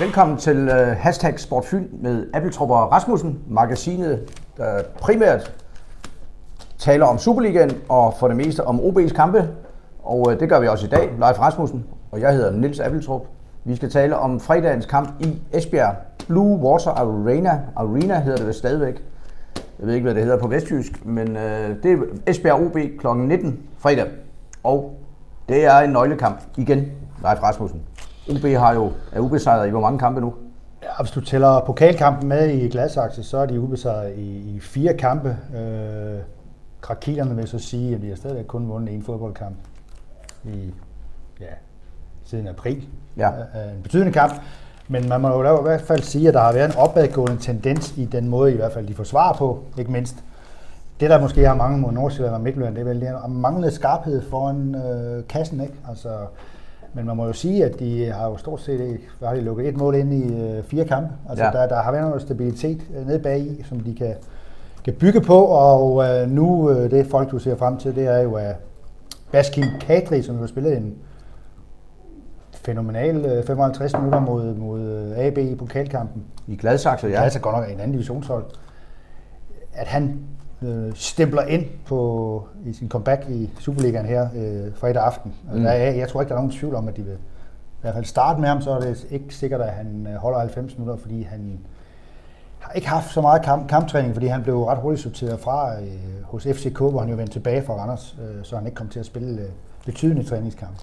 Velkommen til uh, Hashtag Sportfyn med Appeltrup og Rasmussen, magasinet, der primært taler om Superligaen og for det meste om OB's kampe. Og uh, det gør vi også i dag, Leif Rasmussen, og jeg hedder Nils Appeltrup. Vi skal tale om fredagens kamp i Esbjerg. Blue Water Arena, Arena hedder det vel stadigvæk. Jeg ved ikke, hvad det hedder på vestjysk, men uh, det er Esbjerg OB kl. 19 fredag. Og det er en nøglekamp igen, Leif Rasmussen. OB har jo er ubesejret i hvor mange kampe nu? Ja, hvis du tæller pokalkampen med i Gladsaxe, så er de ubesejret i, i fire kampe. Øh, Krakilerne vil så sige, at de har stadig kun vundet en fodboldkamp i, ja, siden april. Ja. Øh, en betydende kamp. Men man må jo i hvert fald sige, at der har været en opadgående tendens i den måde, i hvert fald de forsvarer på, ikke mindst. Det, der måske har mange mod Nordsjælland og Midtjylland, det er vel det manglende skarphed foran øh, kassen. Ikke? Altså, men man må jo sige, at de har jo stort set ikke, har de lukket et mål ind i øh, fire kampe. Altså ja. der, der har været noget stabilitet øh, nede bag i, som de kan, kan bygge på, og øh, nu øh, det folk, du ser frem til, det er jo at Baskin Kadri, som jo har spillet en fænomenal øh, 55 minutter mod, mod øh, AB i pokalkampen. I Gladsaxe, ja. Gladsaxe godt nok en anden divisionshold. At han øh, stempler ind på, i sin comeback i Superligaen her øh, fredag aften. Mm. Der er, jeg tror ikke, der er nogen tvivl om, at de vil i hvert fald starte med ham, så er det ikke sikkert, at han øh, holder 90 minutter, fordi han har ikke haft så meget kamp, kamptræning, fordi han blev ret hurtigt sorteret fra øh, hos FCK, hvor han jo vendte tilbage fra Randers, øh, så han ikke kom til at spille øh, betydende træningskamp.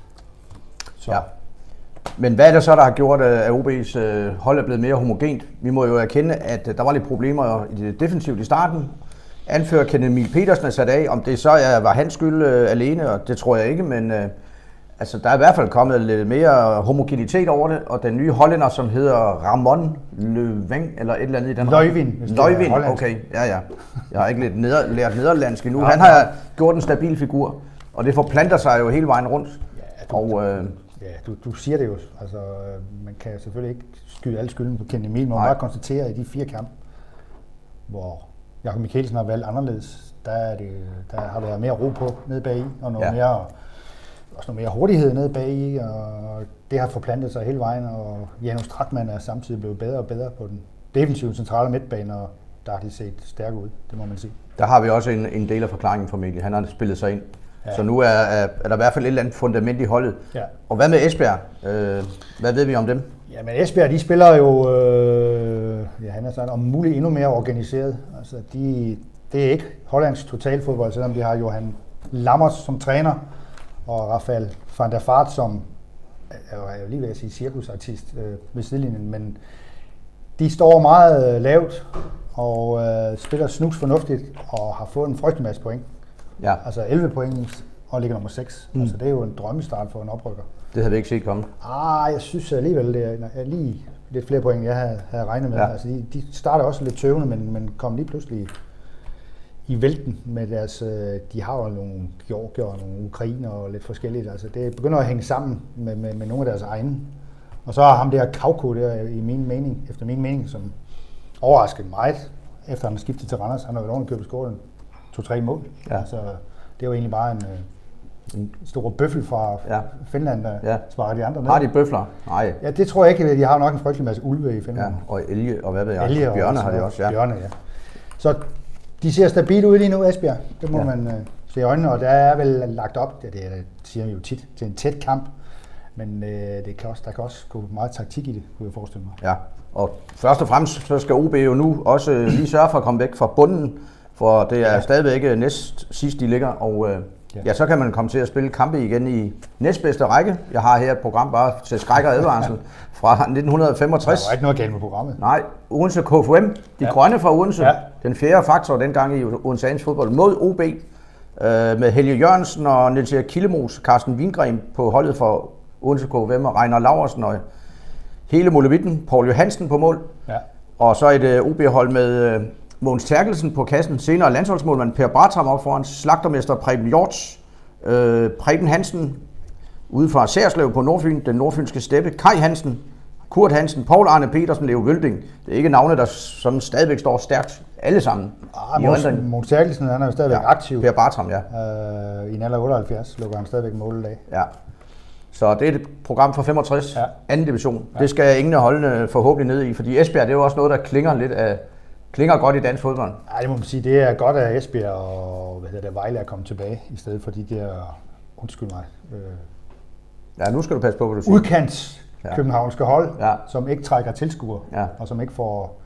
Så. Ja. Men hvad er det så, der har gjort, at OB's øh, hold er blevet mere homogent? Vi må jo erkende, at øh, der var lidt problemer i det defensivt i starten, anfører Kenneth Emil Petersen er sat af. Om det så er, var hans skyld øh, alene, og det tror jeg ikke, men øh, altså, der er i hvert fald kommet lidt mere homogenitet over det, og den nye hollænder, som hedder Ramon Løveng, eller et eller andet i den Løjvin. Løjvin, okay, ja ja. Jeg har ikke lidt neder, lært nederlandsk endnu. Han har gjort en stabil figur, og det forplanter sig jo hele vejen rundt. Ja, du, og, øh, ja, du, du siger det jo. Altså, man kan selvfølgelig ikke skyde alle skylden på Kenneth Emil, men man bare konstatere i de fire kampe, hvor Jakob Mikkelsen har valgt anderledes. Der, er det, der har været mere ro på nede bag i, og noget ja. mere, også noget mere hurtighed nede bag i, og det har forplantet sig hele vejen, og Janus Tratman er samtidig blevet bedre og bedre på den defensive centrale midtbane, og der har de set stærke ud, det må man sige. Der har vi også en, en del af forklaringen for Mikkel. Han har spillet sig ind. Ja. Så nu er, er, er der i hvert fald et eller andet fundament i holdet. Ja. Og hvad med Esbjerg? Øh, hvad ved vi om dem? Ja, men Esbjerg, de spiller jo, øh, ja, han er sådan om muligt endnu mere organiseret. Altså, de, det er ikke Hollands totalfodbold, selvom de har Johan Lammers som træner, og Rafael van der Fart som, jeg er jo lige ved at sige cirkusartist øh, ved sidelinjen, men de står meget øh, lavt og øh, spiller snus fornuftigt og har fået en frygtelig masse point. Ja. Altså 11 point og ligger nummer 6. Mm. Altså det er jo en drømmestart for en oprykker. Det havde vi ikke set komme. Ah, jeg synes alligevel, det er lige lidt flere point, jeg havde, havde regnet med. Ja. Altså, de, de starter også lidt tøvende, men, men kom lige pludselig i vælten med deres... Øh, de har jo nogle Georgier og nogle ukrainer og lidt forskelligt. Altså, det begynder at hænge sammen med, med, med nogle af deres egne. Og så har ham der Kauko der, i min mening, efter min mening, som overraskede meget, efter han har skiftet til Randers. Han har været ordentligt købt skålen to-tre mål. Ja. Altså, det jo egentlig bare en, øh, en stor bøffel fra ja. Finland, der ja. svarer de andre ned. Har de bøfler? Nej. Ja, det tror jeg ikke. De har nok en frygtelig masse ulve i Finland. Ja, og elge, og hvad ved jeg? Elge bjørne har de også, ja. Bjørne, ja. Så de ser stabilt ud lige nu, Esbjerg. Det må ja. man uh, se i øjnene, og der er vel lagt op, ja, det siger jo tit, til en tæt kamp. Men uh, det kan også, der kan også gå meget taktik i det, kunne jeg forestille mig. Ja, og først og fremmest så skal OB jo nu også lige sørge for at komme væk fra bunden, for det er ja. stadigvæk næst sidst, de ligger, og uh, Ja. ja, så kan man komme til at spille kampe igen i næstbedste række. Jeg har her et program bare til skræk og advarsel fra 1965. Der var ikke noget galt med programmet. Nej, Odense KFM, de ja. grønne fra Odense, ja. den fjerde faktor dengang i Odenseans fodbold mod OB, øh, med Helge Jørgensen og Niels Erik Killemos, Carsten Wingren på holdet for Odense KFM og Reiner Laversen og hele Molevitten, Paul Johansen på mål. Ja. Og så et uh, OB-hold med øh, Mogens Terkelsen på kassen, senere landsholdsmålmand Per Bartram op foran, slagtermester Preben Hjorts, øh, Preben Hansen ude fra Særslev på Nordfyn, den nordfynske steppe, Kai Hansen, Kurt Hansen, Paul Arne Petersen, Leo Vølding. Det er ikke navne, der sådan stadigvæk står stærkt alle sammen. Ah, Mogens Terkelsen, han er jo stadigvæk ja, aktiv. Per Bartram, ja. Øh, I en alder 78 lukker han stadigvæk målet af. Ja. Så det er et program for 65, ja. anden division. Ja. Det skal ingen af holdene forhåbentlig ned i, fordi Esbjerg det er jo også noget, der klinger lidt af, klinger godt i dansk fodbold. Ja, det må man sige. Det er godt, at Esbjerg og hvad hedder det, Vejle er kommet tilbage, i stedet for de der, undskyld mig, øh, ja, nu skal du passe på, hvad du siger. Udkants ja. københavnske hold, ja. som ikke trækker tilskuere, ja. og som ikke får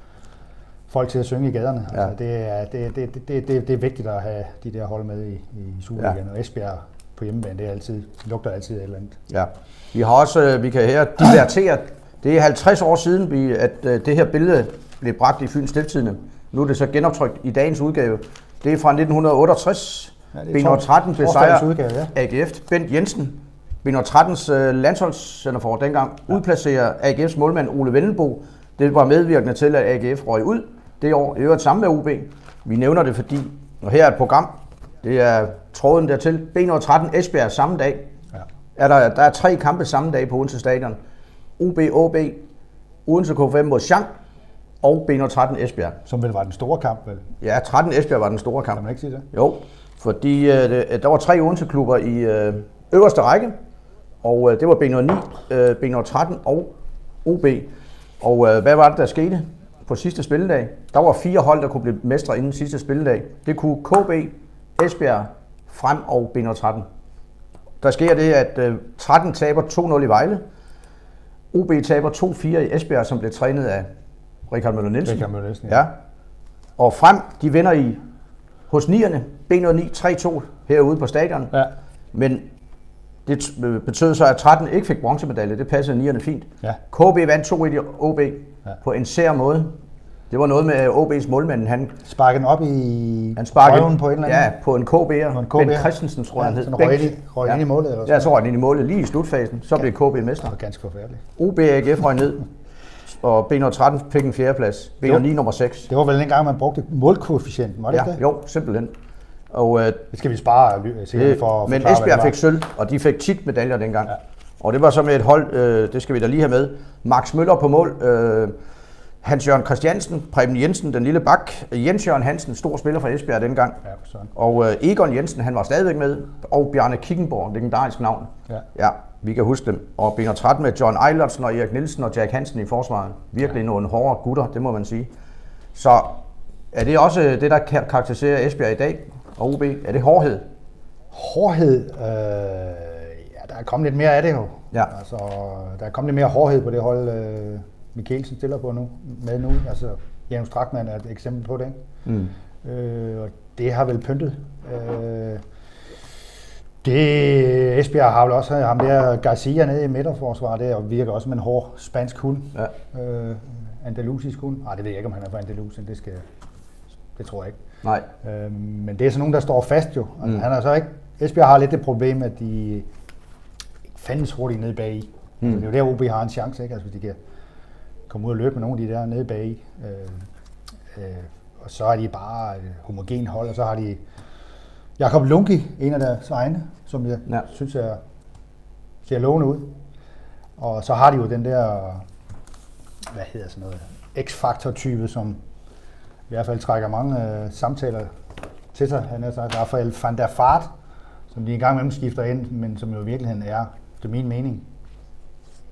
folk til at synge i gaderne. Ja. Altså, det, er, det, det, det, det, det er vigtigt at have de der hold med i, i Superligaen, ja. og Esbjerg på hjemmebane, det, er altid, lugter altid et eller andet. Ja. Vi har også, øh, vi kan her divertere, det er 50 år siden, vi, at øh, det her billede blev bragt i Fyns Stiltidende. Nu er det så genoptrykt i dagens udgave. Det er fra 1968. Ja, b 13 besejrer udgave, ja. AGF. Bent Jensen, b 13's uh, landsholdscenter for dengang, ja. udplacerer AGF's målmand Ole Vennelbo. Det var medvirkende til, at AGF røg ud det år. I øvrigt sammen med UB. Vi nævner det, fordi og her er et program. Det er tråden dertil. B13 Esbjerg samme dag. Ja. Er der, der er tre kampe samme dag på Odense Stadion. UB, OB, Odense K5 mod Schank og B13 Esbjerg. Som vel var den store kamp, vel? Ja, 13 Esbjerg var den store kamp. Kan man ikke sige det? Jo, fordi øh, der var tre Odense-klubber i øh, øverste række, og øh, det var B09, øh, B13 og OB. Og øh, hvad var det, der skete på sidste spilledag? Der var fire hold, der kunne blive mestre inden sidste spilledag. Det kunne KB, Esbjerg, Frem og B13. Der sker det, at øh, 13 taber 2-0 i Vejle. OB taber 2-4 i Esbjerg, som blev trænet af Richard Møller Nielsen. Richard Møller Nielsen, ja. ja. Og frem, de vinder i hos nierne, B09 3-2 herude på stadion. Ja. Men det betød så, at 13 ikke fik bronzemedalje. Det passede nierne fint. Ja. KB vandt 2-1 i OB ja. på en sær måde. Det var noget med OB's målmand. Han sparkede op i han sparkede, på en eller anden? Ja, på en KB'er. På en KB'er. Ben Christensen, tror jeg, ja, han hed. Røg, røg ja. ind i målet? Eller ja, så røg ind i målet lige i slutfasen. Så ja. blev KB mester. Det var ganske forfærdeligt. OB AGF røg ned og B113 fik en fjerdeplads. B109 nummer 6. Det var vel en gang, man brugte målkoefficienten, var det ja, ikke det? Jo, simpelthen. Og, øh, det skal vi spare sikkert for at Men Esbjerg fik sølv, og de fik tit medaljer dengang. Ja. Og det var så med et hold, øh, det skal vi da lige have med. Max Møller på mål, øh, Hans-Jørgen Christiansen, Preben Jensen, den lille bak, Jens Jørgen Hansen, stor spiller fra Esbjerg dengang. Ja, og øh, Egon Jensen, han var stadigvæk med, og Bjarne Kickenborg, legendarisk navn. Ja. ja, vi kan huske dem. Og Binder 13 med John Eilertsen og Erik Nielsen og Jack Hansen i forsvaret. Virkelig ja. nogle hårde gutter, det må man sige. Så er det også det, der karakteriserer Esbjerg i dag og OB? Er det hårdhed? Hårdhed? Øh, ja, der er kommet lidt mere af det jo. Ja. Altså, der er kommet lidt mere hårdhed på det hold, øh, Mikkelsen stiller på nu, med nu. Altså, Janus Strakman er et eksempel på det. Ikke? Mm. Øh, og det har vel pyntet. Øh, det, Esbjerg har vel også ham der Garcia nede i midterforsvaret der, og virker også med en hård spansk hund. Ja. Øh, andalusisk hund. Nej, det ved jeg ikke, om han er fra Andalusien. Det, skal, det tror jeg ikke. Nej. Øh, men det er sådan nogen, der står fast jo. Altså, mm. han er så ikke, Esbjerg har lidt det problem, at de ikke fandens hurtigt nede bag i. Mm. Altså, det er jo der, OB har en chance, ikke? Altså, hvis de kan komme ud og løbe med nogle af de der nede bag i. Øh, øh, og så er de bare et homogen hold, og så har de Jakob Lunke, en af deres egne, som jeg ja. synes er, ser lovende ud. Og så har de jo den der, hvad hedder sådan noget, X-Factor-type, som i hvert fald trækker mange øh, samtaler til sig. Han er sagt Rafael van der Fart, som de engang imellem skifter ind, men som jo i virkeligheden er, det er min mening,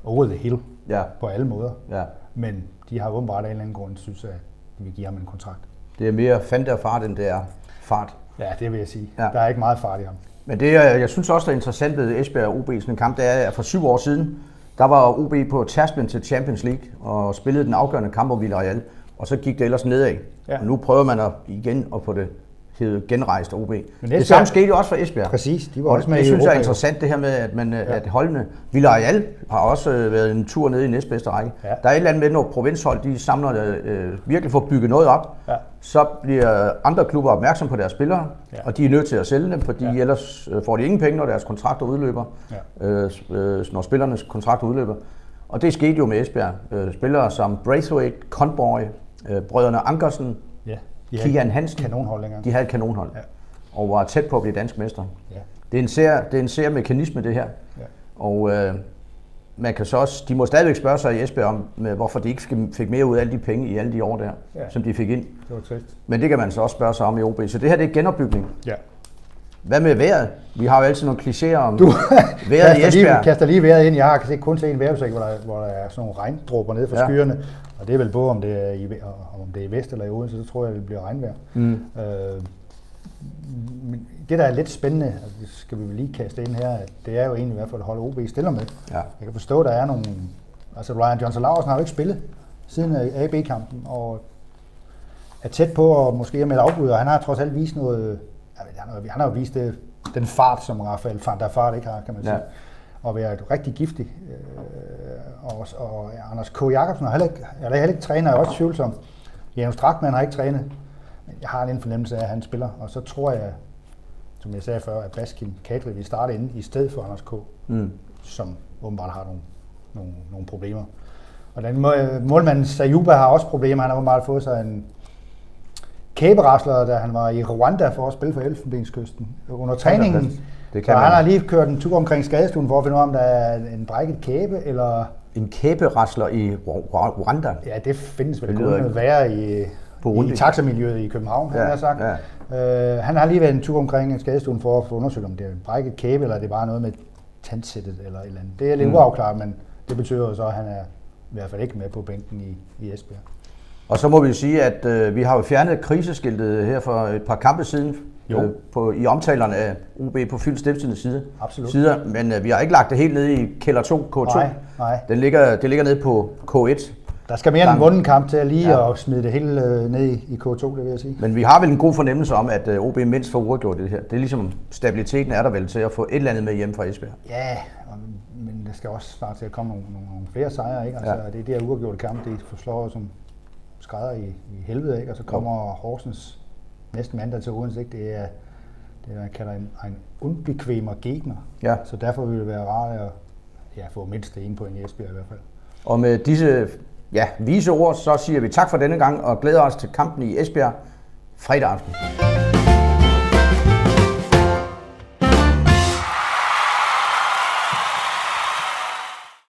over the hill ja. på alle måder. Ja. Men de har åbenbart af en eller anden grund synes, at de vil give ham en kontrakt. Det er mere van der Fart, end det er fart. Ja, det vil jeg sige. Ja. Der er ikke meget fart i ham. Men det, jeg synes også, der er interessant ved Esbjerg og OB sådan en kamp, det er, at for syv år siden, der var OB på tærsklen til Champions League og spillede den afgørende kamp over Villarreal, og så gik det ellers nedad. Ja. Og nu prøver man at, igen at få det hed genrejst OB. Men Esbjerg, det samme skete jo også for Esbjerg. Præcis, de var også med Det synes jeg er interessant, det her med, at, man, ja. at holdene... Villarreal har også øh, været en tur ned i næstbedste række. Ja. Der er et eller andet med, når provinshold de samler øh, virkelig for at bygge noget op, ja. Så bliver andre klubber opmærksom på deres spillere, ja. og de er nødt til at sælge dem, fordi ja. ellers øh, får de ingen penge, når deres kontrakter udløber, ja. øh, øh, når spillernes kontrakter udløber. Og det skete jo med Esbjerg. Øh, spillere som Braithwaite, Conboy, øh, brødrene Ankersen, ja. De Kian Hansen. Kanonhold længere. De havde et kanonhold. Ja. Og var tæt på at blive dansk mester. Ja. Det er en sær, det er en sær mekanisme, det her. Ja. Og øh, man kan så også, de må stadigvæk spørge sig i Esbjerg om, hvorfor de ikke fik mere ud af alle de penge i alle de år der, ja. som de fik ind. Det var trist. Men det kan man så også spørge sig om i OB. Så det her det er genopbygning. Ja. Hvad med vejret? Vi har jo altid nogle klichéer om du, vejret i Esbjerg. Lige, kaster lige vejret ind. Jeg har kun set en vejrudsigt, hvor der, hvor der er sådan nogle regndråber nede fra ja. skyerne. Og det er vel både, om det er i, om det er i vest eller i Odense, så tror jeg, det bliver regnvejr. Mm. Øh, det, der er lidt spændende, og det skal vi lige kaste ind her, det er jo egentlig i hvert fald at holde OB stiller med. Ja. Jeg kan forstå, at der er nogle... Altså Ryan Johnson Larsen har jo ikke spillet siden AB-kampen, og er tæt på at måske med et afbud, og han har trods alt vist noget... Han har, han har jo vist det, den fart, som Rafael van der Fart ikke har, kan man sige. Ja. Og være rigtig giftig. Øh, og, og Anders K. Jacobsen er heller ikke, er heller ikke træner, er også tvivlsom. Janus Strakman har ikke trænet. Jeg har en fornemmelse af, at han spiller, og så tror jeg, som jeg sagde før, at Baskin Kadri vil starte ind i stedet for Anders K., mm. som åbenbart har nogle, nogle, nogle problemer. Og den målmand Sayuba har også problemer. Han har åbenbart fået sig en kæberasler, da han var i Rwanda for at spille for Elfenbenskysten. Under træningen, det kan han har lige kørt en tur omkring skadestuen for at finde ud af, om der er en brækket kæbe, eller... En kæberasler i Rwanda? Ja, det findes vel kun at være i, i taxamiljøet i København, ja, han har sagt. Ja. Øh, han har lige været en tur omkring skadestuen for at få undersøgt, om det er en brækket kæbe, eller det er bare noget med tandsættet eller et eller andet. Det er lidt mm. uafklaret, men det betyder så, at han er i hvert fald ikke med på bænken i, i Esbjerg. Og så må vi sige, at øh, vi har jo fjernet kriseskiltet her for et par kampe siden jo. Øh, på, i omtalerne af UB på Fyld Stiftstidens side. Absolut. Sider, men øh, vi har ikke lagt det helt ned i kælder 2, K2. Nej, nej. Den ligger, det ligger nede på K1. Der skal mere en vunden kamp til at lige ja. at smide det hele øh, ned i, i K2, det vil jeg sige. Men vi har vel en god fornemmelse om, at øh, OB mindst får uafgjort det her. Det er ligesom, stabiliteten er der vel til at få et eller andet med hjem fra Esbjerg. Ja, men det skal også snart til at komme nogle, nogle, nogle flere sejre, ikke? Altså, ja. det er det her uafgjorte kamp, det forslår som skrædder i, i helvede, ikke? Og så kommer ja. Horsens næsten mandag til Odense, ikke? Det er, det man kalder en, en unbekvemer gegner. Ja. Så derfor vil det være rart at ja, få mindst ene point i Esbjerg i hvert fald. Og med disse ja, vise ord, så siger vi tak for denne gang og glæder os til kampen i Esbjerg fredag aften.